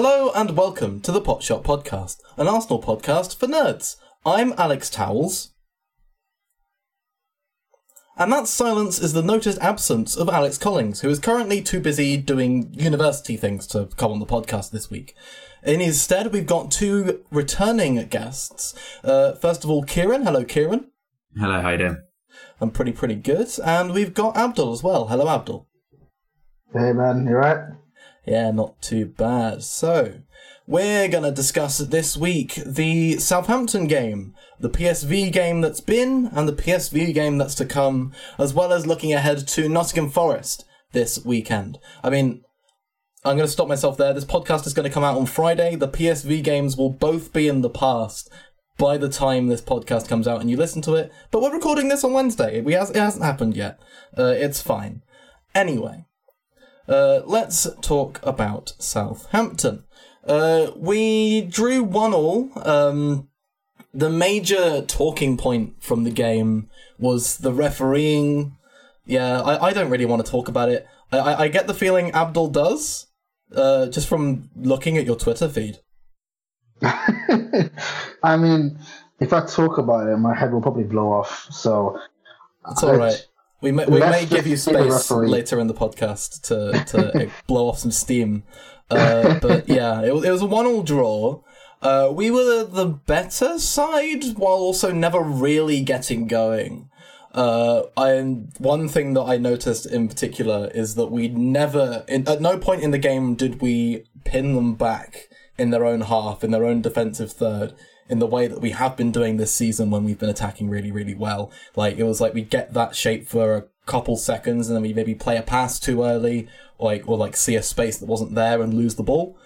Hello and welcome to the Potshot Podcast, an Arsenal podcast for nerds. I'm Alex Towells. And that silence is the noted absence of Alex Collings, who is currently too busy doing university things to come on the podcast this week. In his stead, we've got two returning guests. Uh, first of all, Ciaran. Hello, Ciaran. Hello, how you doing? I'm pretty, pretty good. And we've got Abdul as well. Hello, Abdul. Hey, man. You right? Yeah, not too bad. So, we're going to discuss this week the Southampton game, the PSV game that's been, and the PSV game that's to come, as well as looking ahead to Nottingham Forest this weekend. I mean, I'm going to stop myself there. This podcast is going to come out on Friday. The PSV games will both be in the past by the time this podcast comes out and you listen to it. But we're recording this on Wednesday. We has, it hasn't happened yet. Uh, it's fine. Anyway, uh, let's talk about Southampton. Uh, we drew one all. Um, the major talking point from the game was the refereeing. Yeah, I, I don't really want to talk about it. I, I, get the feeling Abdul does, uh, just from looking at your Twitter feed. I mean, if I talk about it, my head will probably blow off. So It's all right. We may, we Let's may give you space later in the podcast to, to blow off some steam. Uh, but yeah, it, was- it was a one-all draw. Uh, we were the better side while also never really getting going. Uh, and one thing that I noticed in particular is that we never, in, at no point in the game did we pin them back in their own half, in their own defensive third, in the way that we have been doing this season when we've been attacking really, really well. Like, it was like we get that shape for a couple seconds and then we maybe play a pass too early, or like, or like see a space that wasn't there and lose the ball,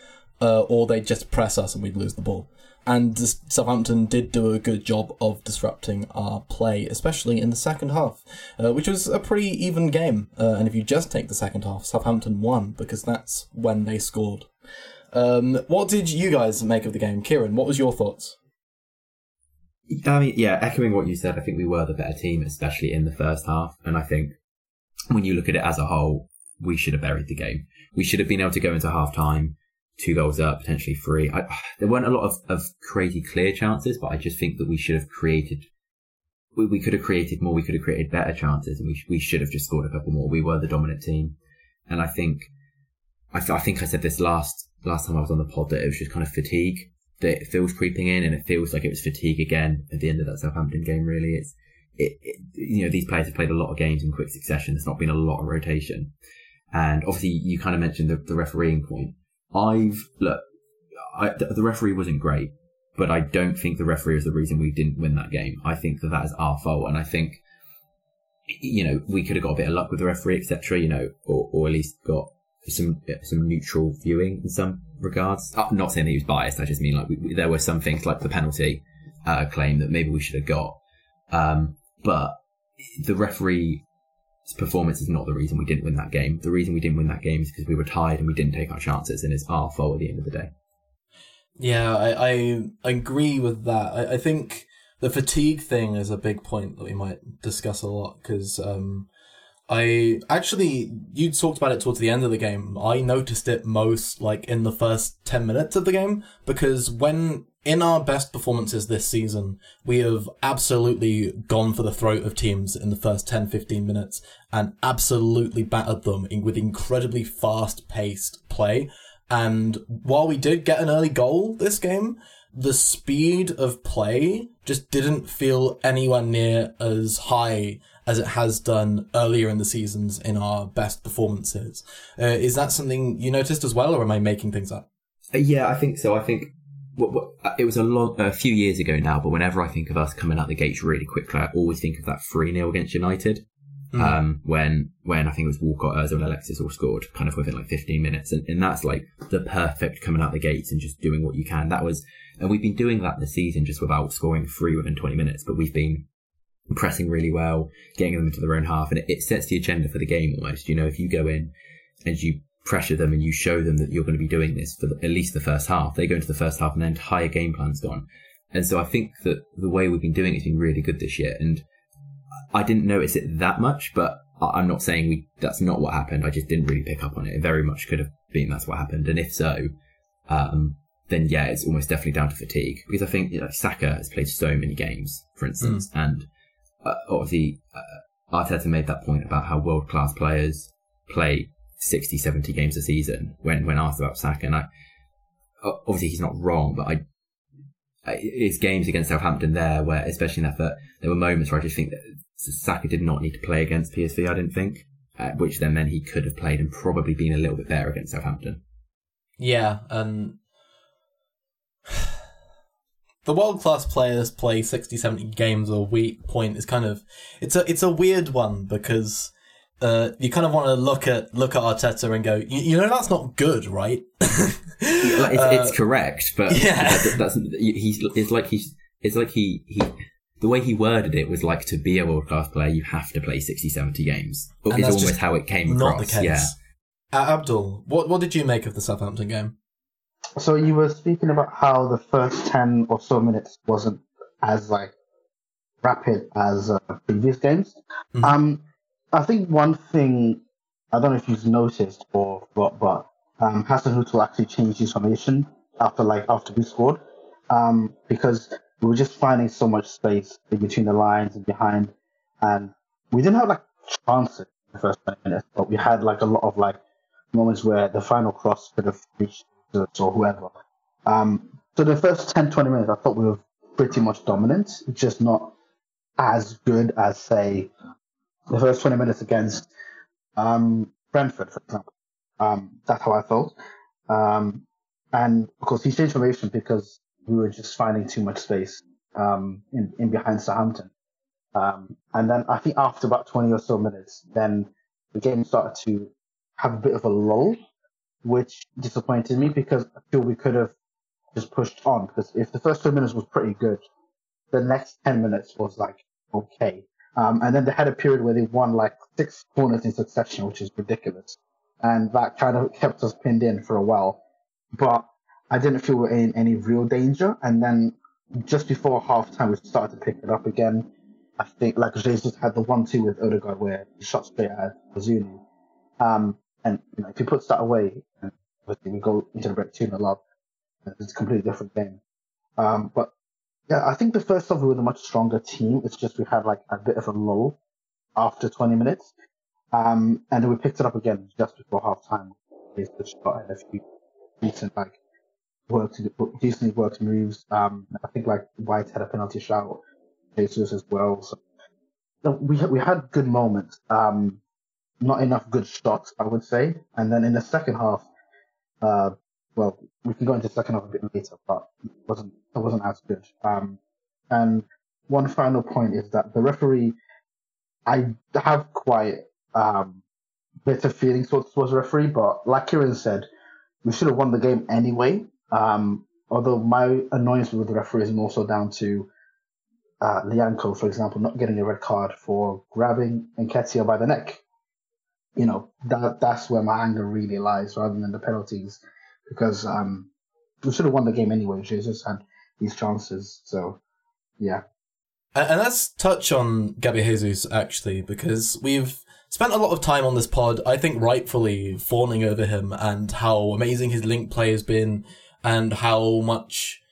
uh, or they just press us and we'd lose the ball. And Southampton did do a good job of disrupting our play, especially in the second half, uh, which was a pretty even game. Uh, and if you just take the second half, Southampton won because that's when they scored. Um, what did you guys make of the game, Ciaran? What was your thoughts? I mean, yeah, echoing what you said, I think we were the better team, especially in the first half. And I think when you look at it as a whole, we should have buried the game. We should have been able to go into half time, two goals up, potentially three. I, there weren't a lot of, of crazy clear chances, but I just think that we should have created, we, we could have created more, we could have created better chances, and we, we should have just scored a couple more. We were the dominant team. And I think, I, th- I think I said this last, last time I was on the pod that it was just kind of fatigue that it feels creeping in and it feels like it was fatigue again at the end of that Southampton game really. It's it, it you know these players have played a lot of games in quick succession. There's not been a lot of rotation. And obviously you kind of mentioned the, the refereeing point. I've look I, the, the referee wasn't great but I don't think the referee is the reason we didn't win that game. I think that that is our fault. And I think you know we could have got a bit of luck with the referee etc you know or, or at least got some some neutral viewing in some regards. I'm not saying that he was biased. I just mean like we, there were some things like the penalty uh, claim that maybe we should have got. Um, but the referee's performance is not the reason we didn't win that game. The reason we didn't win that game is because we were tired and we didn't take our chances, and it's our fault at the end of the day. Yeah, I, I agree with that. I, I think the fatigue thing is a big point that we might discuss a lot because um, I actually you talked about it towards the end of the game. I noticed it most like in the first ten minutes of the game because when in our best performances this season, we have absolutely gone for the throat of teams in the first 10, 15 minutes and absolutely battered them in, with incredibly fast paced play. And while we did get an early goal this game, the speed of play just didn't feel anywhere near as high as it has done earlier in the seasons in our best performances. Uh, is that something you noticed as well, or am I making things up? Uh, Yeah, I think so. I think what, what, uh, it was a long, a few years ago now, but whenever I think of us coming out the gates really quickly, I always think of that 3 0 against United. Um, when, when I think it was Walcott, Ozil and Alexis all scored kind of within like 15 minutes. And, and that's like the perfect coming out the gates and just doing what you can. That was, and we've been doing that this season just without scoring three within 20 minutes, but we've been pressing really well, getting them into their own half, and it, it sets the agenda for the game almost. You know, if you go in and you pressure them and you show them that you're going to be doing this for the, at least the first half, they go into the first half and their entire game plan's gone. And so I think that the way we've been doing it has been really good this year. And I didn't notice it that much, but I- I'm not saying we that's not what happened. I just didn't really pick up on it. It very much could have been that's what happened. And if so, um, then yeah, it's almost definitely down to fatigue. Because I think you know, Saka has played so many games, for instance, and uh, obviously uh, Arteta made that point about how world class players play 60, 70 games a season when, when asked about Saka. And I, obviously he's not wrong, but I, it's games against Southampton there where, especially in that, that there were moments where I just think that Saka did not need to play against PSV. I didn't think, uh, which then meant he could have played and probably been a little bit better against Southampton. Yeah, and the world class players play 60, 70 games a week point is kind of it's a it's a weird one because uh, you kind of want to look at look at Arteta and go, you, you know, that's not good, right? like, it's, uh, it's, correct, but yeah, that, that's he's it's like he's it's like he he the way he worded it was like to be a world class player, you have to play 60, 70 games. It's almost how it came not across. the case. Yeah. Uh, Abdul, what what did you make of the Southampton game? So you were speaking about how the first ten or so minutes wasn't as like rapid as uh, previous games. Mhm. Um, I think one thing I don't know if you've noticed or but but um, Hasenhüttl actually changed his formation after like after we scored, um, because we were just finding so much space in between the lines and behind, and we didn't have like chances in the first minutes, but we had like a lot of like moments where the final cross could have reached or whoever. Um, so the first 10, 20 minutes, I thought we were pretty much dominant, just not as good as say the first 20 minutes against um, Brentford, for example. Um, that's how I felt. Um, and of course, he changed formation because we were just finding too much space um, in, in behind Southampton. Um, and then I think after about 20 or so minutes, then the game started to have a bit of a lull, which disappointed me because I feel we could have just pushed on. Because if the first two minutes was pretty good, the next 10 minutes was like okay. Um, and then they had a period where they won like six corners in succession, which is ridiculous. And that kind of kept us pinned in for a while. But I didn't feel we were in any real danger. And then just before halftime, we started to pick it up again. I think like Jesus had the one two with Odegaard where he shot straight at Bazunu. Um, and you know, if he puts that away, we go into the break 2 0 up. It's a completely different game. Um, but yeah, I think the first half we were a much stronger team. It's just we had like a bit of a lull after 20 minutes. Um, and then we picked it up again just before half time. Basically, shot and a few decent like worked, decently worked moves. Um, I think like White had a penalty shot, Jesus as well. So we we had good moments. Um, not enough good shots, I would say. And then in the second half, uh, well, we can go into the second half a bit later, but it wasn't it wasn't as good. Um, and one final point is that the referee, I have quite um, bitter feelings towards, the referee, but like Ciaran said, we should have won the game anyway. Um, although my annoyance with the referee is also down to uh, Lyanco, for example, not getting a red card for grabbing Nketiah by the neck. You know, that that's where my anger really lies rather than the penalties because um, we should have won the game anyway. Jesus had these chances, so yeah. And let's touch on Gabby Jesus actually, because we've spent a lot of time on this pod, I think rightfully fawning over him and how amazing his link play has been and how much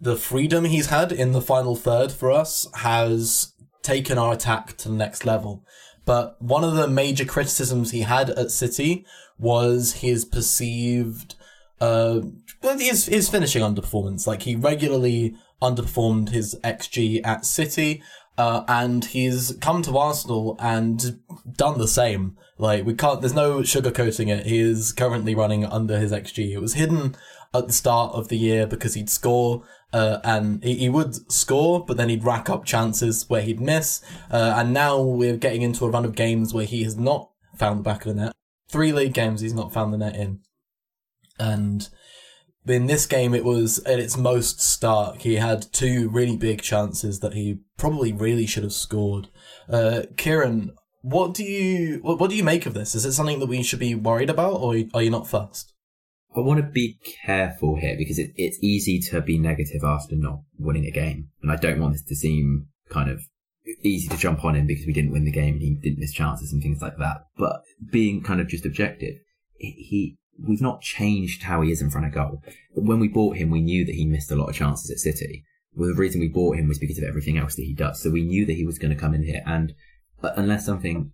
the freedom he's had in the final third for us has taken our attack to the next level. But one of the major criticisms he had at City was his perceived uh, his, his finishing underperformance. Like he regularly underperformed his XG at City, uh, and he's come to Arsenal and done the same. Like we can't, there's no sugarcoating it. He is currently running under his XG. It was hidden at the start of the year because he'd score, uh, and he, he would score, but then he'd rack up chances where he'd miss. Uh, and now we're getting into a run of games where he has not found the back of the net. Three league games he's not found the net in. And in this game, it was at its most stark. He had two really big chances that he probably really should have scored. Uh, Ciaran, what do you what, what do you make of this? Is it something that we should be worried about, or are you not fussed? I want to be careful here because it, it's easy to be negative after not winning a game, and I don't want this to seem kind of easy to jump on him because we didn't win the game and he didn't miss chances and things like that. But being kind of just objective, he we've not changed how he is in front of goal. But when we bought him, we knew that he missed a lot of chances at City. Well, the reason we bought him was because of everything else that he does. So we knew that he was going to come in here, and unless something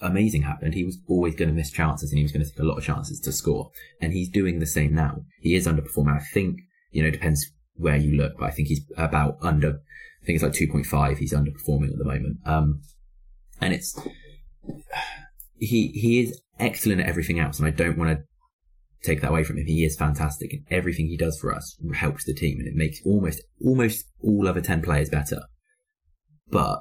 amazing happened, he was always going to miss chances, and he was going to take a lot of chances to score. And he's doing the same now. He is underperforming. I think you know depends where you look, but I think he's about under. I think it's like two point five. He's underperforming at the moment. Um, and it's he he is excellent at everything else, and I don't want to take that away from him. He is fantastic, and everything he does for us helps the team, and it makes almost almost all other ten players better. But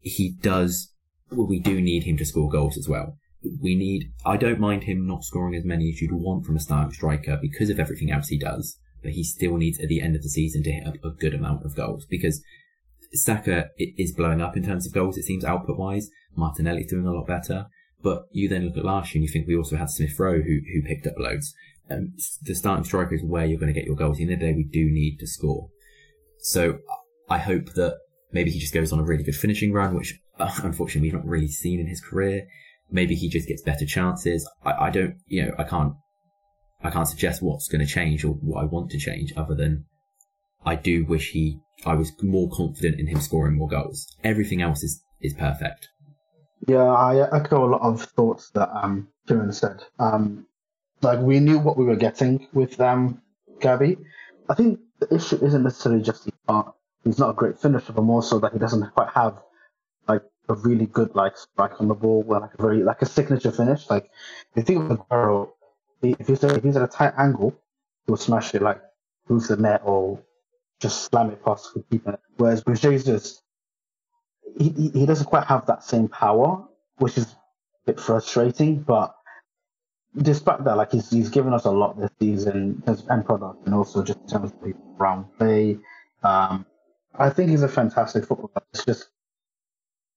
he does. Well, we do need him to score goals as well. We need. I don't mind him not scoring as many as you'd want from a starting striker because of everything else he does. But he still needs at the end of the season to hit a, a good amount of goals because Saka is blowing up in terms of goals. It seems output wise. Martinelli's doing a lot better. But you then look at last year and you think we also had Smith Rowe who, who picked up loads. Um, the starting striker is where you're going to get your goals. In the, end of the day, we do need to score. So I hope that maybe he just goes on a really good finishing run, which unfortunately we've not really seen in his career. Maybe he just gets better chances. I, I don't, you know, I can't, I can't suggest what's going to change or what I want to change other than I do wish he, I was more confident in him scoring more goals. Everything else is, is perfect. Yeah, I echo a lot of thoughts that um, Ciaran said. Um, like we knew what we were getting with um, Gabby. I think the issue isn't necessarily just he's not a great finisher, but more so that he doesn't quite have a really good like strike on the ball, like a very like a signature finish. Like if you think of Aguero, if he's if he's at a tight angle, he'll smash it like through the net or just slam it past the keeper. Whereas with Jesus, he, he doesn't quite have that same power, which is a bit frustrating. But despite that, like he's he's given us a lot this season as end product, and also just in terms of round play. Um, I think he's a fantastic footballer. It's just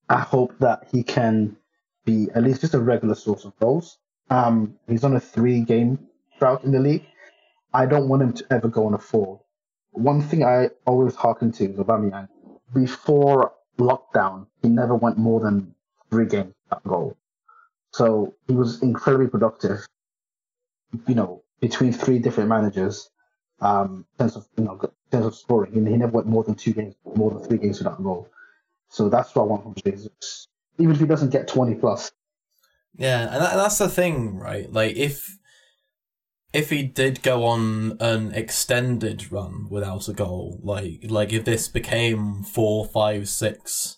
I hope that he can be at least just a regular source of goals. Um, he's on a three game drought in the league. I don't want him to ever go on a four. One thing I always hearken to is Aubameyang. Before lockdown, he never went more than three games without goal. So he was incredibly productive, you know, between three different managers, um, in terms of, you know, in terms of scoring. And he never went more than two games, more than three games without goal. So that's what I want from Jesus. Even if he doesn't get 20 plus. Yeah, and that, that's the thing, right? Like, if if he did go on an extended run without a goal, like like if this became four, five, six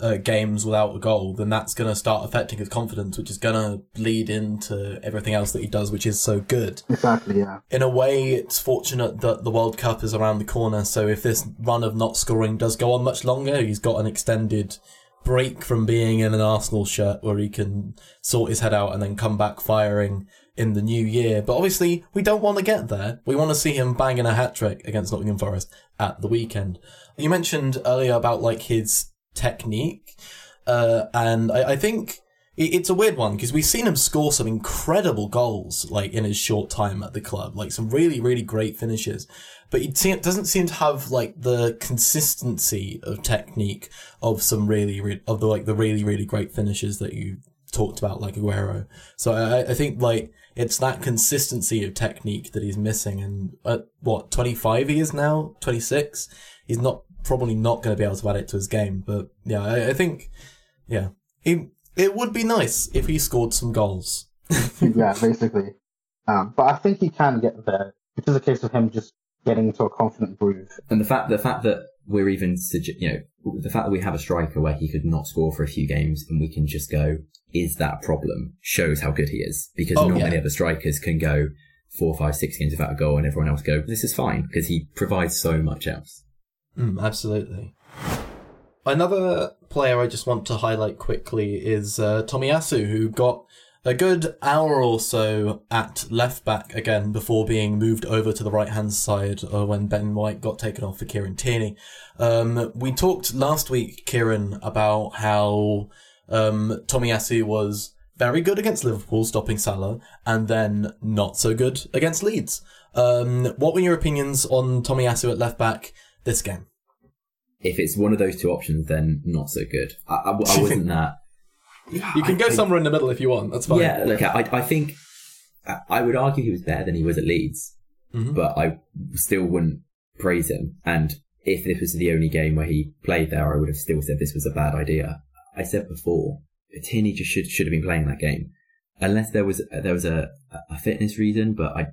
uh, games without a goal, then that's going to start affecting his confidence, which is going to lead into everything else that he does, which is so good. Exactly, yeah. In a way, it's fortunate that the World Cup is around the corner, so if this run of not scoring does go on much longer, he's got an extended break from being in an Arsenal shirt where he can sort his head out and then come back firing in the new year. But obviously, we don't want to get there. We want to see him banging a hat trick against Nottingham Forest at the weekend. You mentioned earlier about like his technique, uh, and I, I think it's a weird one because we've seen him score some incredible goals like in his short time at the club, like some really really great finishes. But it doesn't seem to have like the consistency of technique of some really, really of the like the really really great finishes that you talked about, like Aguero. So I, I think like it's that consistency of technique that he's missing. And at what, 25 he is now? 26? He's not, probably not going to be able to add it to his game. But yeah, I, I think, yeah, he, it would be nice if he scored some goals. yeah, basically. Um, but I think he can get there. It is a case of him just getting into a confident groove. And the fact, the fact that we're even, you know, the fact that we have a striker where he could not score for a few games and we can just go, is that a problem shows how good he is because oh, not yeah. many other strikers can go four, five, six games without a goal and everyone else go, this is fine because he provides so much else. Mm, absolutely. Another player I just want to highlight quickly is uh, Tomiyasu, who got a good hour or so at left back again before being moved over to the right hand side uh, when Ben White got taken off for Kieran Tierney. Um, we talked last week, Ciaran, about how um, Tomiyasu was very good against Liverpool, stopping Salah, and then not so good against Leeds. Um, what were your opinions on Tomiyasu at left back this game? If it's one of those two options, then not so good. I, I, I wasn't that. You can go I, somewhere in the middle if you want. That's fine. Yeah, look, I, I think I- would argue he was better than he was at Leeds, Mhm. but I still wouldn't praise him. And if this was the only game where he played there, I would have still said this was a bad idea. I said before, Tierney just should should have been playing that game, unless there was there was a, a fitness reason. But I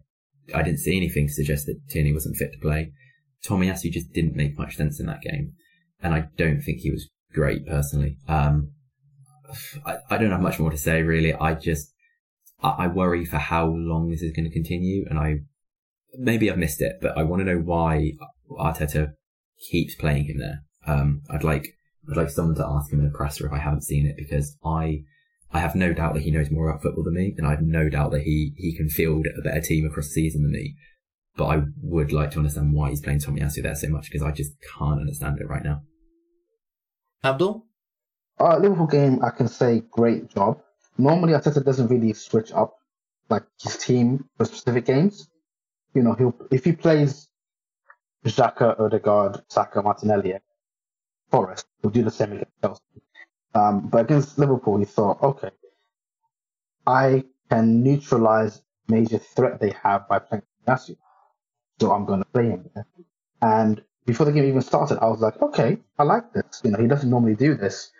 I didn't see anything to suggest that Tierney wasn't fit to play. Tomiyasu just didn't make much sense in that game, and I don't think he was great personally. Um, I, I don't have much more to say really. I just I, I worry for how long this is going to continue, and I maybe I've missed it, but I want to know why Arteta keeps playing him there. Um, I'd like I'd like someone to ask him in a presser if I haven't seen it because I I have no doubt that he knows more about football than me, and I have no doubt that he he can field a better team across the season than me. But I would like to understand why he's playing Tomiyasu there so much because I just can't understand it right now. Abdul? Uh, Liverpool game, I can say great job. Normally, Arteta doesn't really switch up like his team for specific games. You know, he'll if he plays Xhaka, Odegaard, Saka, Martinelli, Forest, he'll do the same against Chelsea. Um, but against Liverpool, he thought, okay, I can neutralize major threat they have by playing Yasu. So I'm going to play him there. And before the game even started, I was like, okay, I like this. You know, he doesn't normally do this.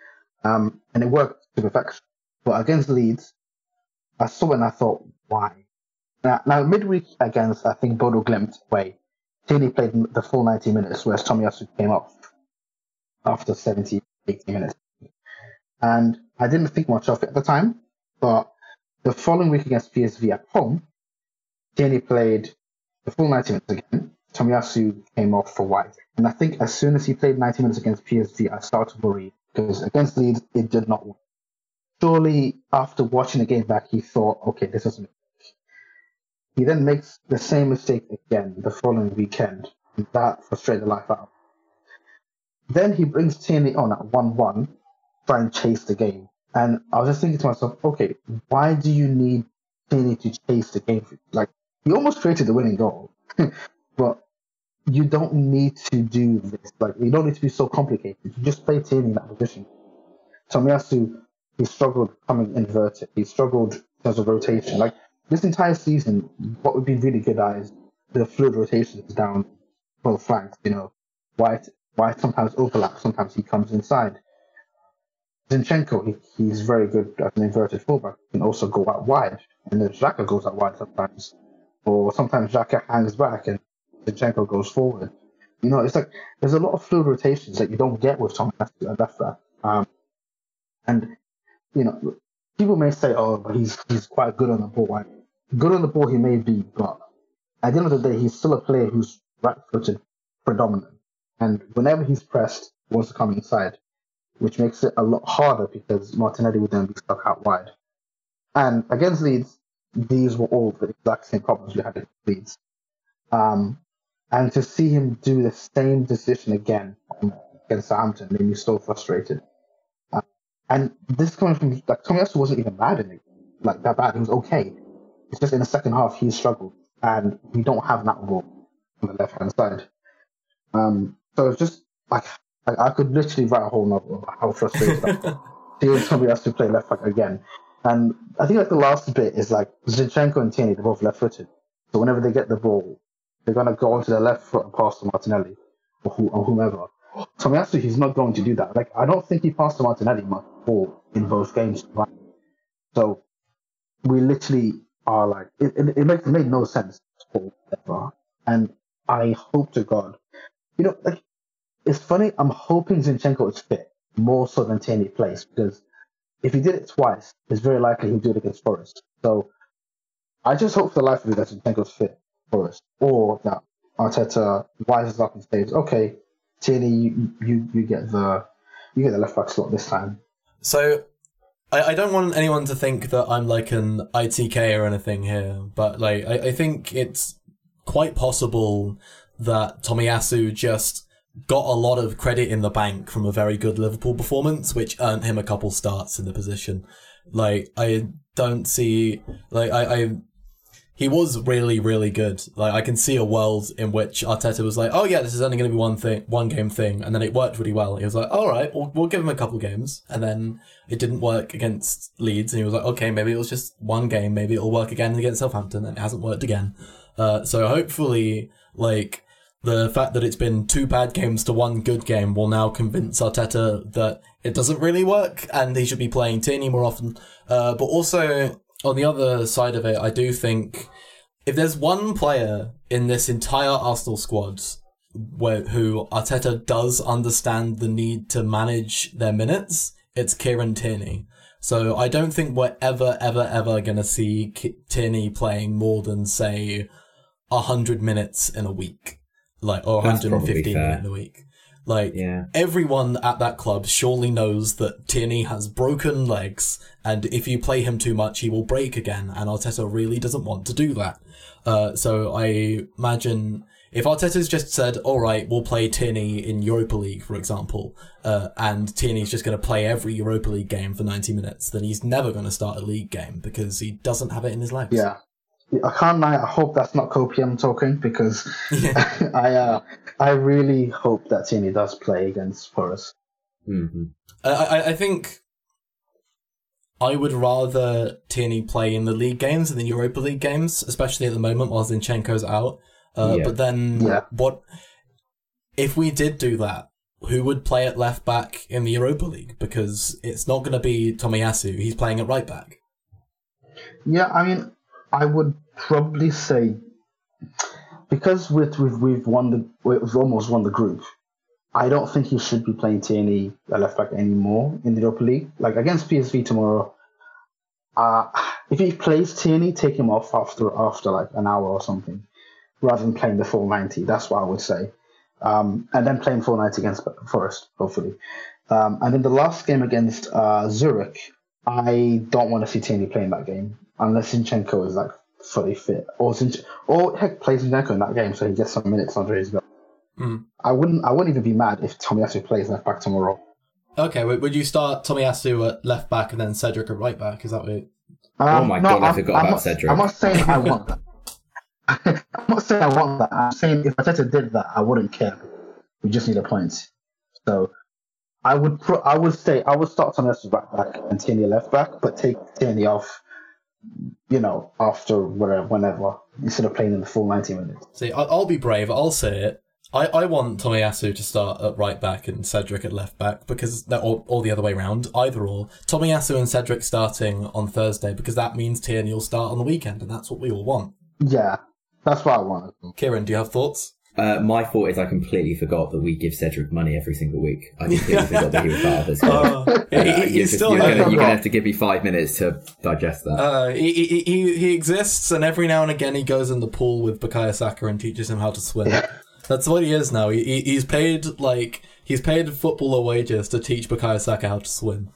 Um, and it worked to perfection. But against Leeds, I saw and I thought, why? Now, now midweek against, I think, Bodo Glimt away, Tierney played the full 90 minutes, whereas Tomiyasu came off after 70, 80 minutes. And I didn't think much of it at the time, but the following week against PSV at home, Tierney played full 90 minutes again. Tomiyasu came off for White. And I think as soon as he played 90 minutes against PSV, I started to worry because against Leeds, it did not work. Surely, after watching the game back, he thought, okay, this doesn't work. He then makes the same mistake again the following weekend, and that frustrated the life out. Then he brings Tierney on at 1 1, try and chase the game. And I was just thinking to myself, okay, why do you need Tierney to chase the game? Like, he almost created the winning goal, but you don't need to do this. Like, you don't need to be so complicated. You just play Tierney in that position. Tomiyasu, he struggled coming inverted. He struggled as a rotation. Like, this entire season, what would be really good at is the fluid rotations down both flanks. You know, White, White sometimes overlaps, sometimes he comes inside. Zinchenko, he, he's very good as an inverted fullback. He can also go out wide, and then Xhaka goes out wide sometimes. Or sometimes Xhaka hangs back and Zinchenko goes forward. You know, it's like there's a lot of fluid rotations that you don't get with Tom at left. Um, and you know, people may say, "Oh, but he's he's quite good on the ball." Right? Good on the ball, he may be, but at the end of the day, he's still a player who's right-footed predominant, And whenever he's pressed, wants to come inside, which makes it a lot harder because Martinelli would then be stuck out wide. And against Leeds, these were all the exact same problems we had against Leeds. Um, and to see him do the same decision again against Southampton made me so frustrated. Uh, and this coming from like Tomiyasu wasn't even bad in it, like that bad. He was okay. It's just in the second half he struggled, and we don't have that ball on the left hand side. Um, so it's just like I, I could literally write a whole novel about how frustrated I was seeing somebody else to play left back again. And I think like the last bit is like Zinchenko and Tierney, they're both left footed. So whenever they get the ball, they're gonna go onto their left foot and pass to Martinelli or, who, or whomever. Tomiyasu, he's not going to do that. Like I don't think he passed to Martinelli much ball in both games. Right? So we literally are like it, it, it makes it made no sense whatsoever. And I hope to God, you know, like it's funny. I'm hoping Zinchenko is fit more so than Tierney plays because if he did it twice, it's very likely he'll do it against Forest. So I just hope for the life of me that Zinchenko's fit for us, or that Arteta wises up and says, "Okay, Tierney, you, you you get the you get the left back slot this time." So, I, I don't want anyone to think that I'm like an ITK or anything here, but like I, I think it's quite possible that Tomiyasu just got a lot of credit in the bank from a very good Liverpool performance, which earned him a couple starts in the position. Like I don't see like I, I he was really, really good. Like I can see a world in which Arteta was like, "Oh yeah, this is only going to be one thing, one game thing," and then it worked really well. He was like, "All right, we'll, we'll give him a couple games," and then it didn't work against Leeds, and he was like, "Okay, maybe it was just one game. Maybe it'll work again against Southampton," and it hasn't worked again. Uh, so hopefully, like the fact that it's been two bad games to one good game will now convince Arteta that it doesn't really work, and he should be playing Tierney more often. Uh, but also on the other side of it, I do think if there's one player in this entire Arsenal squad where, who Arteta does understand the need to manage their minutes, it's Kieran Tierney. So I don't think we're ever, ever, ever going to see Tierney playing more than, say, 100 minutes in a week. Like, or That's 115 minutes in a week. Like, Yeah. everyone at that club surely knows that Tierney has broken legs, and if you play him too much, he will break again, and Arteta really doesn't want to do that. Uh, so I imagine if Arteta's just said, all right, we'll play Tierney in Europa League, for example, uh, and Tierney's just going to play every Europa League game for 90 minutes, then he's never going to start a league game because he doesn't have it in his legs. Yeah. I can't lie. I hope that's not Copium talking because I uh, I really hope that Tierney does play against Forest. hmm I, I, I think I would rather Tierney play in the league games than the Europa League games, especially at the moment while Zinchenko's out. Uh, Yeah. But then, Yeah. what if we did do that? Who would play at left back in the Europa League? Because it's not going to be Tomiyasu. He's playing at right back. Yeah, I mean, I would probably say because we've we've won the we've almost won the group. I don't think he should be playing Tierney left back anymore in the Europa League. Like against PSV tomorrow, uh, if he plays Tierney, take him off after after like an hour or something, rather than playing the full ninety. That's what I would say. Um, and then playing full ninety against Forest, hopefully. Um, and then the last game against uh, Zurich, I don't want to see Tierney playing that game unless Zinchenko is like fully fit, or Zinch- or heck play Zinchenko in that game so he gets some minutes under his belt. Mm. I wouldn't. I wouldn't even be mad if Tomiyasu plays left back tomorrow. Okay, would you start Tomiyasu at left back and then Cedric at right back? Is that what? It... Um, Oh my God, I I'm- forgot I'm about not, Cedric. I'm not saying I want that. I'm not saying I want that. I'm saying if Arteta did that, I wouldn't care. We just need a point. So I would. Pro- I would say I would start Tomiyasu right back and Tierney left back, but take Tierney off. You know, after whatever, whenever, instead of playing in the full ninety minutes. See, I- I'll be brave. I'll say it. I, I want Tomiyasu to start at right back and Cedric at left back because that or, or the other way round, either or. Tomiyasu and Cedric starting on Thursday because that means Tierney will start on the weekend, and that's what we all want. Yeah, that's what I want. Ciaran, do you have thoughts? Uh, my fault is I completely forgot that we give Cedric money every single week. I completely forgot that he was part of this. Uh, Uh, he- you're, just- still you're gonna, you're gonna have to give me five minutes to digest that. Uh, he, he, he, he exists, and every now and again he goes in the pool with Bukayo Saka and teaches him how to swim. That's what he is now. He, he he's paid like he's paid footballer wages to teach Bukayo Saka how to swim.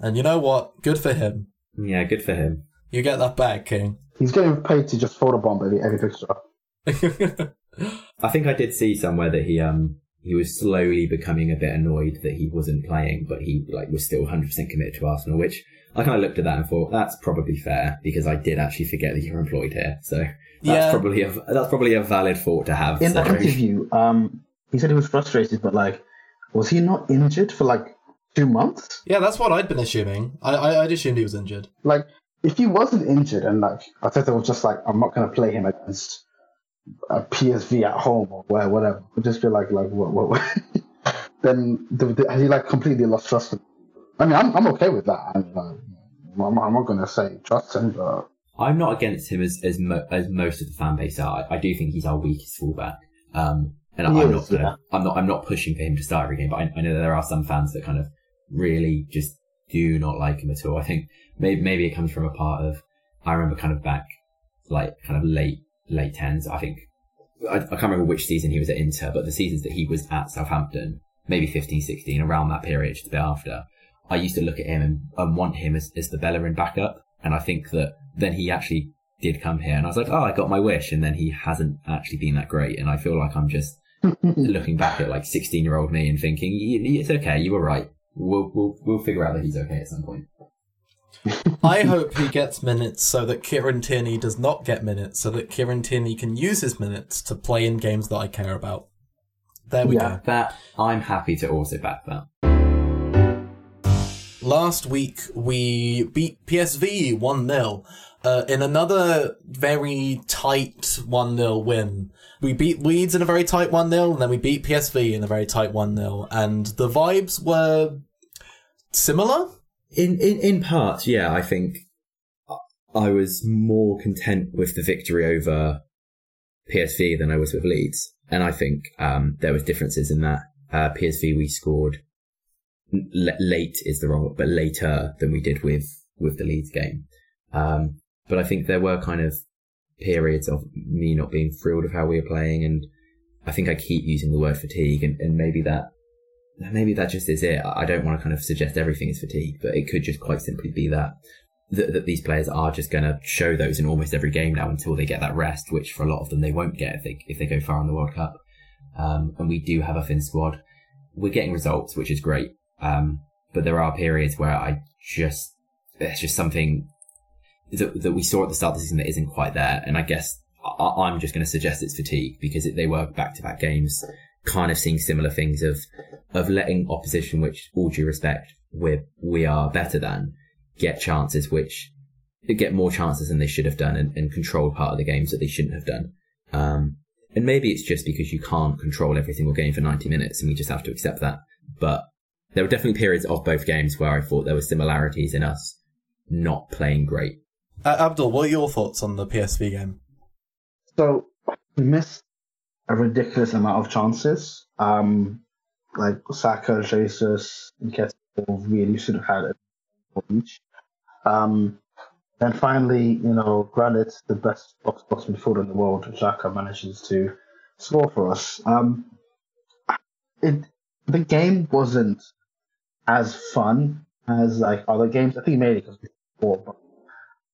And you know what? Good for him. yeah, good for him. You get that back, King. He's getting paid to just photobomb every every picture. I think I did see somewhere that he um he was slowly becoming a bit annoyed that he wasn't playing, but he like was still 100% committed to Arsenal, which I kind of looked at that and thought that's probably fair because I did actually forget that you're employed here. So that's Yeah. probably a that's probably a valid thought to have. In the Cedric. interview, um, he said he was frustrated, but like, was he not injured for like two months? yeah, that's what I'd been assuming. I, I I'd assumed he was injured. Like, if he wasn't injured and like Arteta was just like, I'm not going to play him against a PSV at home or where, whatever, would just be like, like what, what, what? then the, the, has he like completely lost trust? in- I mean, I'm I'm okay with that. I mean, like, I'm, I'm not going to say trust him, but I'm not against him as as, mo- as most of the fan base are. I, I do think he's our weakest fullback. Um, and I'm is, not gonna, I'm not I'm not pushing for him to start every game, but I, I know that there are some fans that kind of really just do not like him at all. I think maybe maybe it comes from a part of I remember kind of back like kind of late late tens. I think I, I can't remember which season he was at Inter, but the seasons that he was at Southampton, maybe 15, 16, around that period, just a bit after. I used to look at him and, and want him as, as the Bellerin backup. And I think that then he actually did come here and I was like, oh, I got my wish. And then he hasn't actually been that great. And I feel like I'm just looking back at like 16 year old me and thinking, "Y- y- it's okay. You were right. We'll, we'll, we'll figure out that he's okay at some point. I hope he gets minutes so that Kieran Tierney does not get minutes, so that Kieran Tierney can use his minutes to play in games that I care about. There we Yeah. go. That I'm happy to also back that. Last week we beat PSV 1 0 uh, in another very tight 1 0 win. We beat Leeds in a very tight 1 0, and then we beat PSV in a very tight 1 0, and the vibes were similar. In in in part, yeah, I think I was more content with the victory over PSV than I was with Leeds, and I think um, there was differences in that. Uh, PSV we scored l- late is the wrong, but later than we did with with the Leeds game. Um, but I think there were kind of periods of me not being thrilled of how we were playing, and I think I keep using the word fatigue, and, and maybe that maybe that just is it. I don't want to kind of suggest everything is fatigue, but it could just quite simply be that that, that these players are just going to show those in almost every game now until they get that rest, which for a lot of them they won't get if they if they go far in the World Cup. Um, and we do have a thin squad. We're getting results, which is great. Um, but there are periods where I just there's just something that, that we saw at the start of the season that isn't quite there. And I guess I, I'm just going to suggest it's fatigue because it, they were back to back games, kind of seeing similar things of of letting opposition, which all due respect, we we are better than, get chances which get more chances than they should have done and, and control part of the games that they shouldn't have done. Um, and maybe it's just because you can't control every single game for 90 minutes and we just have to accept that. But there were definitely periods of both games where I thought there were similarities in us not playing great. Uh, Abdul, what are your thoughts on the PSV game? So we missed a ridiculous amount of chances. Um, like Saka, Jesus, and Keto really should have had it each. Um, and finally, you know, granted, the best box box midfielder in the world, Xhaka manages to score for us. Um, it the game wasn't as fun as like other games. I think mainly because we but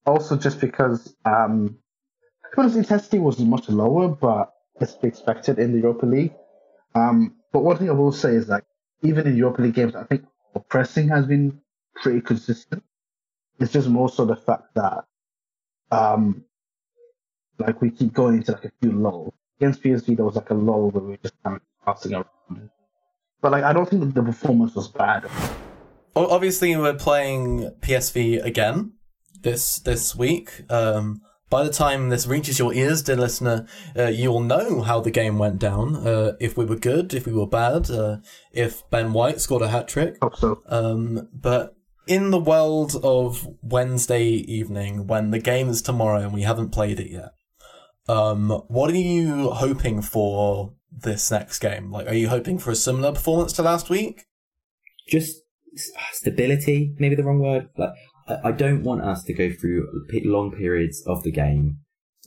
also just because um, be honest, intensity was much lower, but it's to be expected in the Europa League. Um, but one thing I will say is that even in Europa League games, I think pressing has been pretty consistent. It's just more so the fact that, um, like we keep going into like a few lulls. Against PSV, there was like a lull where we were just kind of passing around. But like, I don't think the performance was bad. Obviously, we're playing PSV again this this week. Um, by the time this reaches your ears, dear listener, uh, you'll know how the game went down. Uh, if we were good, if we were bad, uh, if Ben White scored a hat trick. Hope so. Um, but in the world of Wednesday evening, when the game is tomorrow and we haven't played it yet, um, what are you hoping for this next game? Like, are you hoping for a similar performance to last week? just stability, maybe the wrong word. Like, I, don't want us to go through long periods of the game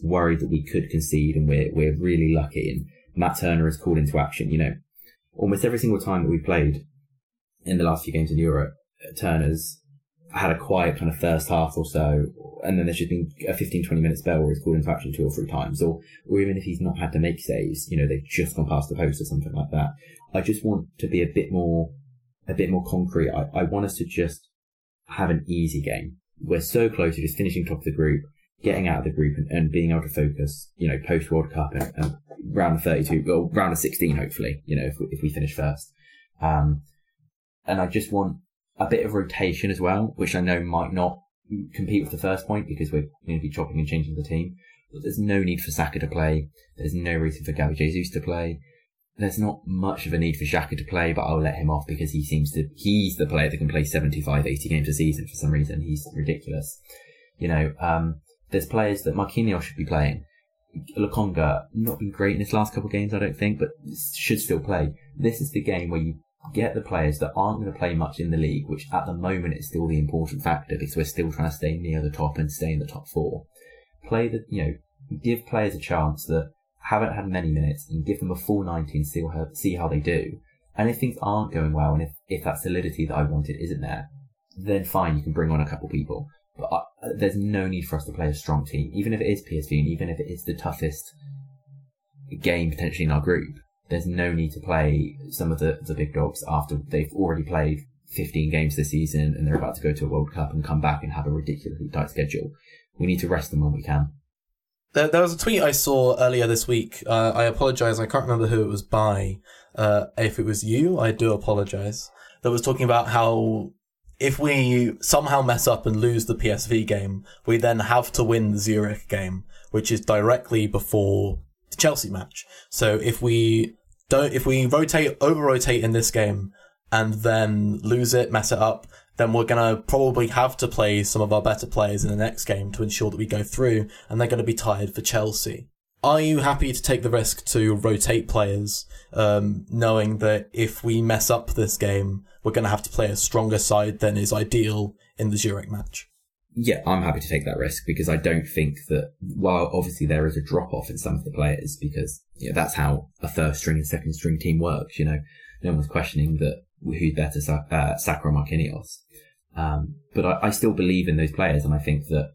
worried that we could concede and we're, we're really lucky and Matt Turner is called into action. You know, almost every single time that we played in the last few games in Europe, uh, Turner's had a quiet kind of first half or so, and then there's just been a 15, 20 minute spell where he's called into action two or three times, or, or even if he's not had to make saves, you know, they've just gone past the post or something like that. I just want to be a bit more, a bit more concrete. I, I want us to just have an easy game. We're so close to just finishing top of the group, getting out of the group and, and being able to focus, you know, post World Cup and, and round of 32, or round of 16, hopefully, you know, if if we finish first. Um, and I just want a bit of rotation as well, which I know might not compete with the first point because we're going to be chopping and changing the team. But there's no need for Saka to play. There's no reason for Gabby Jesus to play. There's not much of a need for Xhaka to play, but I'll let him off because he seems to, he's the player that can play 75, 80 games a season for some reason. He's ridiculous. You know, um, there's players that Marquinhos should be playing. Lokonga, not been great in his last couple of games, I don't think, but should still play. This is the game where you get the players that aren't going to play much in the league, which at the moment is still the important factor because we're still trying to stay near the top and stay in the top four. Play the, you know, give players a chance that haven't had many minutes and give them a full 90 and see how, see how they do. And if things aren't going well and if, if that solidity that I wanted isn't there, then fine, you can bring on a couple people. But I, there's no need for us to play a strong team, even if it is PSV and even if it is the toughest game potentially in our group. There's no need to play some of the, the big dogs after they've already played 15 games this season and they're about to go to a World Cup and come back and have a ridiculously tight schedule. We need to rest them when we can. There, there was a tweet I saw earlier this week. Uh, I apologize. I can't remember who it was by. Uh, if it was you, I do apologize. That was talking about how if we somehow mess up and lose the PSV game, we then have to win the Zurich game, which is directly before the Chelsea match. So if we don't, if we rotate, over rotate in this game and then lose it, mess it up, then we're going to probably have to play some of our better players in the next game to ensure that we go through, and they're going to be tired for Chelsea. Are you happy to take the risk to rotate players, um, knowing that if we mess up this game, we're going to have to play a stronger side than is ideal in the Zurich match? Yeah, I'm happy to take that risk because I don't think that, while obviously there is a drop off in some of the players because you know, that's how a first string and second string team works, you know, no one's questioning that who's better, uh, Saka Marquinhos. Um, but I, I still believe in those players and I think that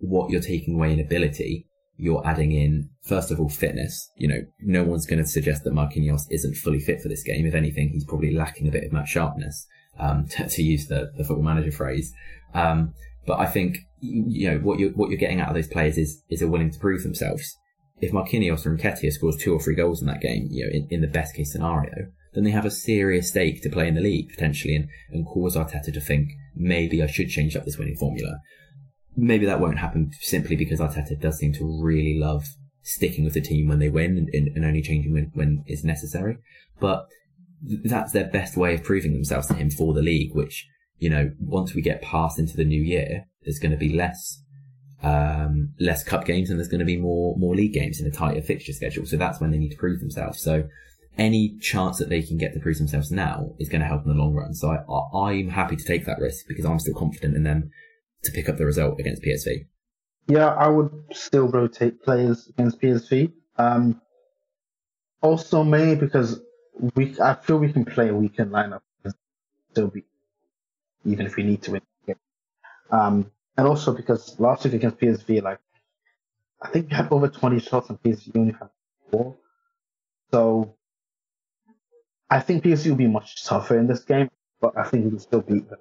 what you're taking away in ability, you're adding in, first of all, fitness. You know, no one's going to suggest that Marquinhos isn't fully fit for this game. If anything, he's probably lacking a bit of that sharpness, um, to, to, use the, the football manager phrase. Um, but I think you know what you're what you're getting out of those players is is a willing to prove themselves. If Marquinhos or Nketiah scores two or three goals in that game, you know, in, in the best case scenario, then they have a serious stake to play in the league potentially, and and cause Arteta to think maybe I should change up this winning formula. Maybe that won't happen simply because Arteta does seem to really love sticking with the team when they win and, and only changing when, when is necessary. But that's their best way of proving themselves to him for the league, which you know, once we get past into the new year, there's going to be less, um, less cup games and there's going to be more, more league games in a tighter fixture schedule. So that's when they need to prove themselves. So any chance that they can get to prove themselves now is going to help in the long run. So I, I'm happy to take that risk because I'm still confident in them to pick up the result against PSV. Yeah, I would still rotate players against PSV. Um, also, mainly because we, I feel we can play a weekend lineup and still be even if we need to win. Um, and also because last week against PSV, like I think we had over 20 shots and PSV only had four. So I think PSV will be much tougher in this game, but I think we will still beat them,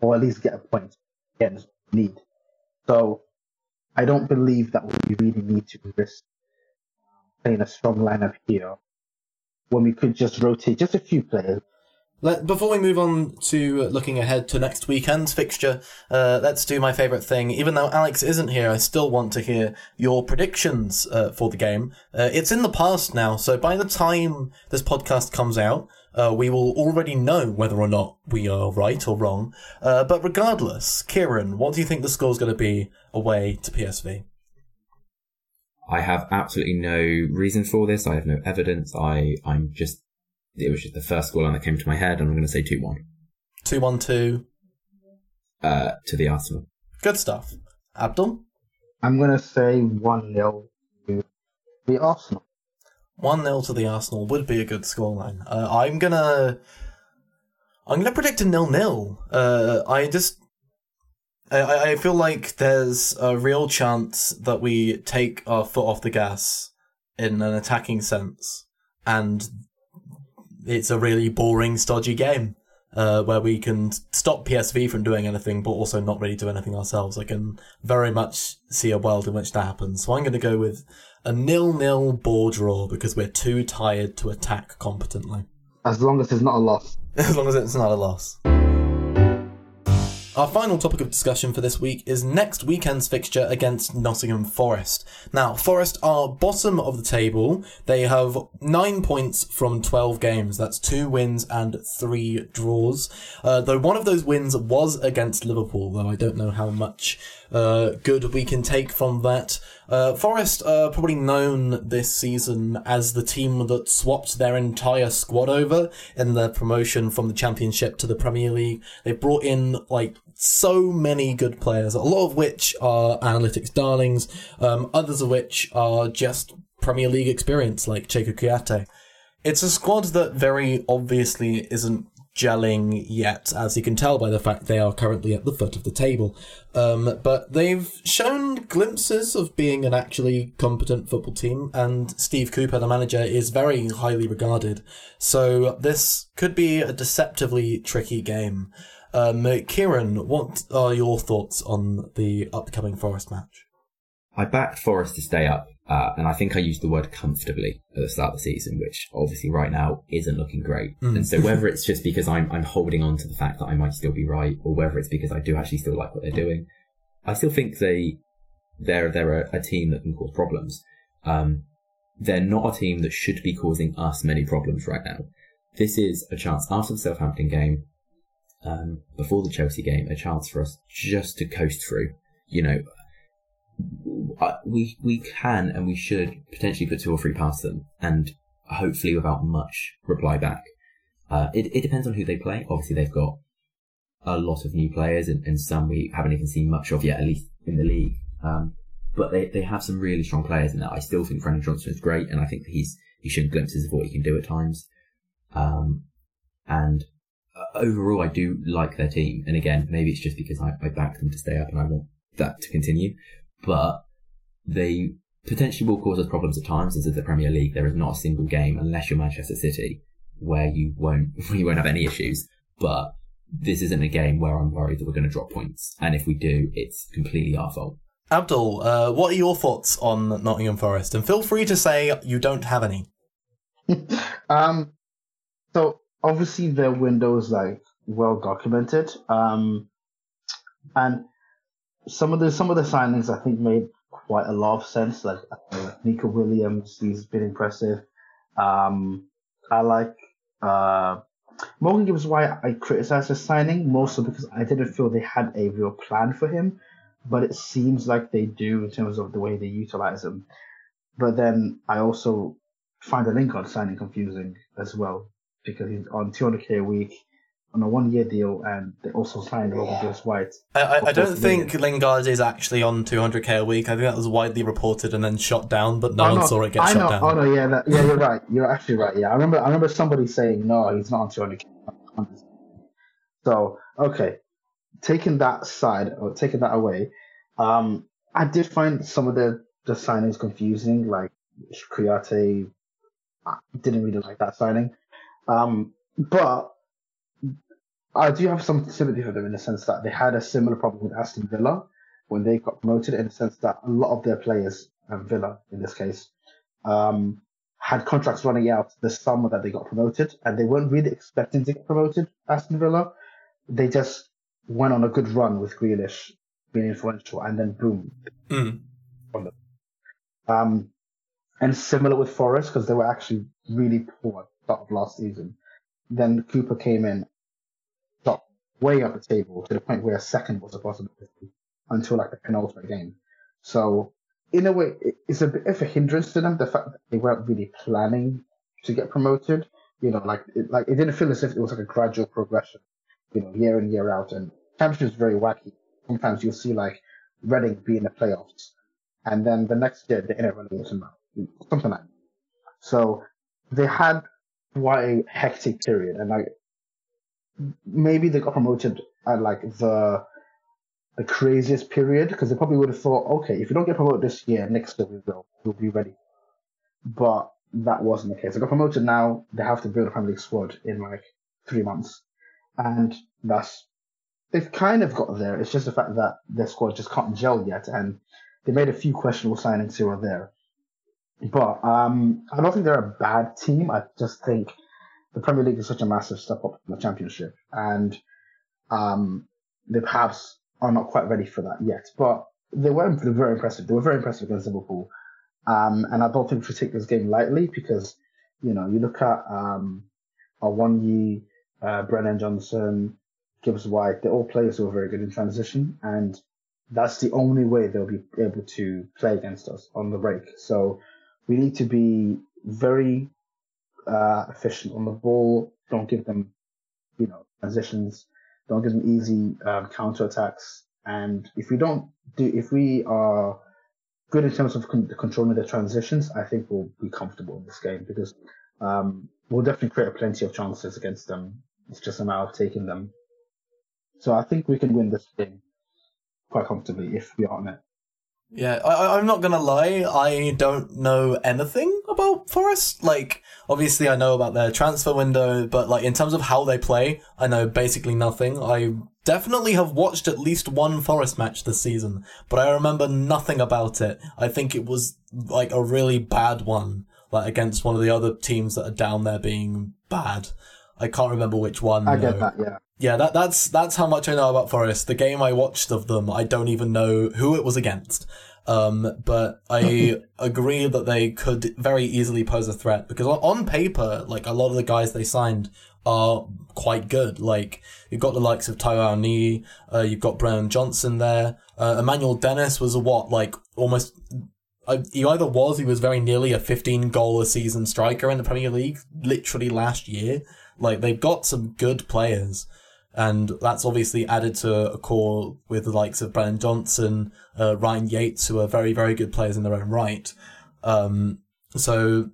or at least get a point, get a lead. So I don't believe that we really need to risk playing a strong lineup here when we could just rotate just a few players let, before we move on to looking ahead to next weekend's fixture, uh, let's do my favourite thing. Even though Alex isn't here, I still want to hear your predictions uh, for the game. Uh, it's in the past now, so by the time this podcast comes out, uh, we will already know whether or not we are right or wrong. Uh, but regardless, Ciaran, what do you think the score's going to be away to PSV? I have absolutely no reason for this. I have no evidence. I, I'm just it was just the first scoreline that came to my head, and I'm going to say 2 1. 2 1 2. Uh, to the Arsenal. Good stuff. Abdul? I'm going to say 1 0 to the Arsenal. 1 0 to the Arsenal would be a good scoreline. Uh, I'm going to. I'm going to predict a nil nil. Uh, I just. I, I feel like there's a real chance that we take our foot off the gas in an attacking sense, and it's a really boring, stodgy game. Uh, where we can stop PSV from doing anything, but also not really do anything ourselves. I can very much see a world in which that happens. So I'm going to go with a nil-nil ball draw because we're too tired to attack competently. As long as it's not a loss. as long as it's not a loss. Our final topic of discussion for this week is next weekend's fixture against Nottingham Forest. Now, Forest are bottom of the table. They have nine points from 12 games. That's two wins and three draws. Uh, though one of those wins was against Liverpool, though I don't know how much uh, good we can take from that. Uh, Forest are probably known this season as the team that swapped their entire squad over in the promotion from the Championship to the Premier League. They brought in like so many good players, a lot of which are analytics darlings, um, others of which are just Premier League experience, like Cheikhou Kouyaté. It's a squad that very obviously isn't gelling yet, as you can tell by the fact they are currently at the foot of the table. Um, but they've shown glimpses of being an actually competent football team, and Steve Cooper, the manager, is very highly regarded. So this could be a deceptively tricky game. Um, Ciaran, what are your thoughts on the upcoming Forest match? I backed Forest to stay up, uh, and I think I used the word comfortably at the start of the season, which obviously right now isn't looking great. Mm. And so whether it's just because I'm I'm holding on to the fact that I might still be right, or whether it's because I do actually still like what they're doing, I still think they they're they're a, a team that can cause problems. Um, they're not a team that should be causing us many problems right now. This is a chance after the Southampton game, um, before the Chelsea game, a chance for us just to coast through. You know, we we can and we should potentially put two or three past them, and hopefully without much reply back. Uh, it it depends on who they play. Obviously, they've got a lot of new players, and, and some we haven't even seen much of yet, at least in the league. Um, but they, they have some really strong players in there. I still think Brennan Johnson is great, and I think he's he's shown glimpses of what he can do at times. Um, and uh, overall, I do like their team. And again, maybe it's just because I, I backed them to stay up, and I want that to continue. But they potentially will cause us problems at times. This is the Premier League. There is not a single game, unless you're Manchester City, where you won't you won't have any issues. But this isn't a game where I'm worried that we're going to drop points, and if we do, it's completely our fault. Abdul, uh, what are your thoughts on Nottingham Forest? And feel free to say you don't have any. um, so obviously their window is like well documented. Um, and some of the some of the signings I think made quite a lot of sense. Like uh, Neco Williams, he's been impressive. Um, I like uh, Morgan Gibbs White. I criticized his signing mostly because I didn't feel they had a real plan for him, but it seems like they do in terms of the way they utilize him. But then I also find the Lingard signing confusing as well because he's on 200k a week on a one year deal, and they also signed Morgan Gibbs White. I, I, I don't Of course, think Lingard is actually on 200k a week. I think that was widely reported and then shot down, but no Oh, one no, saw it get I shot know. down. Oh no, yeah, that, yeah, you're right. You're actually right. Yeah, I remember. I remember somebody saying no, he's not on 200k. So okay, taking that side or taking that away, um, I did find some of the the signings confusing. Like Kouyaté, didn't really like that signing, um, but I do have some sympathy for them in the sense that they had a similar problem with Aston Villa when they got promoted, in the sense that a lot of their players, um, Villa in this case, um, had contracts running out the summer that they got promoted, and they weren't really expecting to get promoted. Aston Villa, they just went on a good run with Grealish being influential, and then boom. Mm. Um, and similar with Forest because they were actually really poor at the start of last season. Then Cooper came in, way up the table to the point where a second was a possibility until like the penultimate game. So in a way, it's a bit of a hindrance to them the fact that they weren't really planning to get promoted. You know, like it, like it didn't feel as if it was like a gradual progression. You know, year in year out, and championship is very wacky. Sometimes you'll see like Reading be in the playoffs, and then the next year they're in a relegation something like. That. So they had quite a hectic period, and like maybe they got promoted at like the the craziest period because they probably would have thought, okay, if we don't get promoted this year, next year we will, we'll be ready. But that wasn't the case. They got promoted now. They have to build a Premier League squad in like three months, and that's they've kind of got there. It's just the fact that their squad just can't gel yet, and they made a few questionable signings here or there. But um, I don't think they're a bad team. I just think the Premier League is such a massive step up from the Championship, and um, they perhaps are not quite ready for that yet. But they were very impressive. They were very impressive against Liverpool, um, and I don't think we take this game lightly because you know you look at um, Awoniyi, uh, Brennan Johnson, Gibbs White. They're all players who are very good in transition, and that's the only way they'll be able to play against us on the break. So we need to be very uh, efficient on the ball. Don't give them, you know, transitions. Don't give them easy um, counter attacks. And if we don't do, if we are good in terms of con- controlling the transitions, I think we'll be comfortable in this game because um, we'll definitely create plenty of chances against them It's just a matter of taking them. So I think we can win this game quite comfortably if we are on it. Yeah, I, I'm not gonna lie. I don't know anything about Forest. Like, obviously, I know about their transfer window, but like in terms of how they play, I know basically nothing. I definitely have watched at least one Forest match this season, but I remember nothing about it. I think it was like a really bad one, like against one of the other teams that are down there being bad. I can't remember which one. I get that, yeah. Yeah, that that's that's how much I know about Forest. The game I watched of them, I don't even know who it was against. Um, but I agree that they could very easily pose a threat because on- paper, like a lot of the guys they signed are quite good. Like you've got the likes of Tyrone Nee, uh, you've got Brennan Johnson there. Uh, Emmanuel Dennis was a what like almost. I, he either was, he was very nearly a 15 goal a season striker in the Premier League, literally last year. Like they've got some good players and that's obviously added to a core with the likes of Brennan Johnson, uh, Ryan Yates, who are very, very good players in their own right. Um, so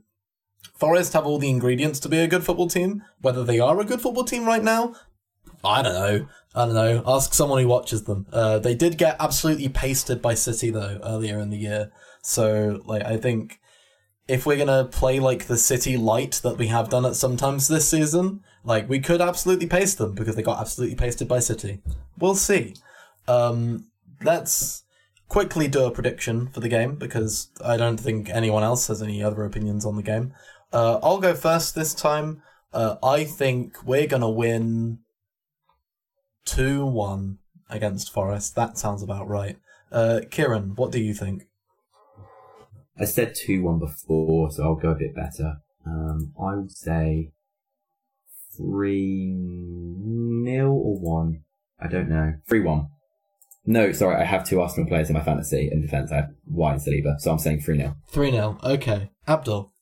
Forest have all the ingredients to be a good football team. Whether they are a good football team right now, I don't know. I don't know. Ask someone who watches them. Uh, they did get absolutely pasted by City though earlier in the year. So like I think if we're gonna play like the City light that we have done at sometimes this season, like we could absolutely paste them because they got absolutely pasted by City. We'll see. Um, let's quickly do a prediction for the game because I don't think anyone else has any other opinions on the game. Uh, I'll go first this time. Uh, I think we're gonna win two one against Forest. That sounds about right. Uh, Ciaran, what do you think? I said 2 1 before, so I'll go a bit better. Um, I would say 3 0 or 1. I don't know. 3 1. No, sorry, I have two Arsenal players in my fantasy. In defence, I have White and Saliba, so I'm saying 3 0. 3 0. Okay. Abdul.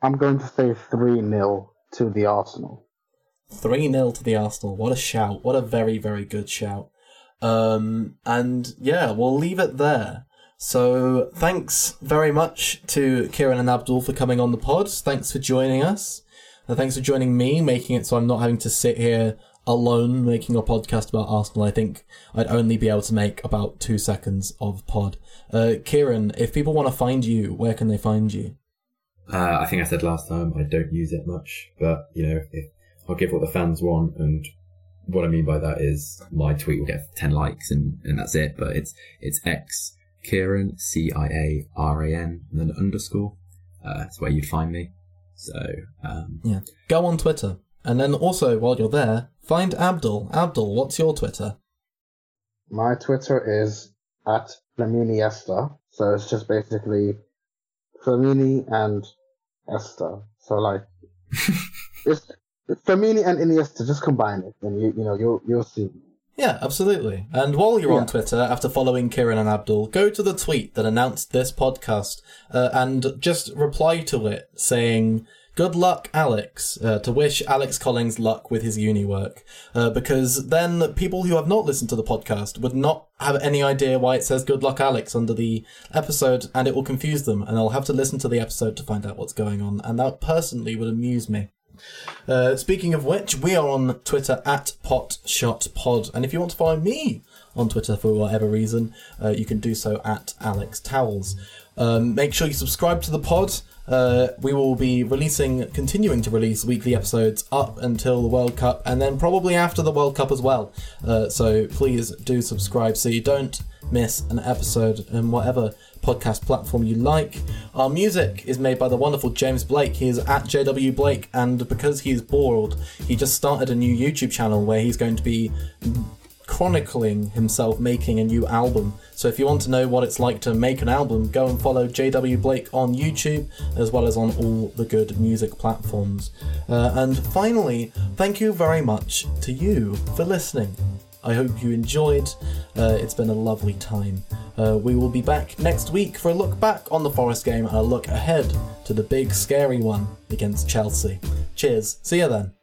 I'm going to say 3 0 to the Arsenal. 3 0 to the Arsenal. What a shout. What a very, very good shout. Um, and yeah, we'll leave it there. So thanks very much to Ciaran and Abdul for coming on the pod. Thanks for joining us. Uh, thanks for joining me, making it so I'm not having to sit here alone making a podcast about Arsenal. I think I'd only be able to make about two seconds of pod. Uh, Ciaran, if people want to find you, where can they find you? Uh, I think I said last time I don't use it much, but you know, I'll give what the fans want, and what I mean by that is my tweet will get ten likes, and, and that's it. But it's it's X Ciaran C I A R A N and then underscore. Uh, that's where you'd find me. So um, Yeah. Go on Twitter. And then also, while you're there, find Abdul. Abdul, what's your Twitter? My Twitter is at Flaminiesta. So it's just basically Flamini and Esther. So like, it's Flamini and Iniesta. Just combine it, and you you know you'll you'll see. Yeah, absolutely. And while you're on Twitter, after following Ciaran and Abdul, go to the tweet that announced this podcast uh, and just reply to it saying, Good luck, Alex, uh, to wish Alex Collings luck with his uni work. Uh, because then people who have not listened to the podcast would not have any idea why it says Good luck, Alex under the episode, and it will confuse them, and they'll have to listen to the episode to find out what's going on. And that personally would amuse me. Uh, speaking of which, we are on Twitter at PotShotPod, and if you want to follow me on Twitter for whatever reason, uh, you can do so at Alex Towells. Um, make sure you subscribe to the pod. Uh, we will be releasing, continuing to release weekly episodes up until the World Cup, and then probably after the World Cup as well. Uh, so please do subscribe so you don't miss an episode in whatever podcast platform you like. Our music is made by the wonderful James Blake. He is at JW Blake, and because he is bored, he just started a new YouTube channel where he's going to be chronicling himself making a new album. So if you want to know what it's like to make an album, go and follow JW Blake on YouTube as well as on all the good music platforms. Uh, and finally, thank you very much to you for listening. I hope you enjoyed. Uh, it's been a lovely time. Uh, we will be back next week for a look back on the Forest game and a look ahead to the big scary one against Chelsea. Cheers. See you then.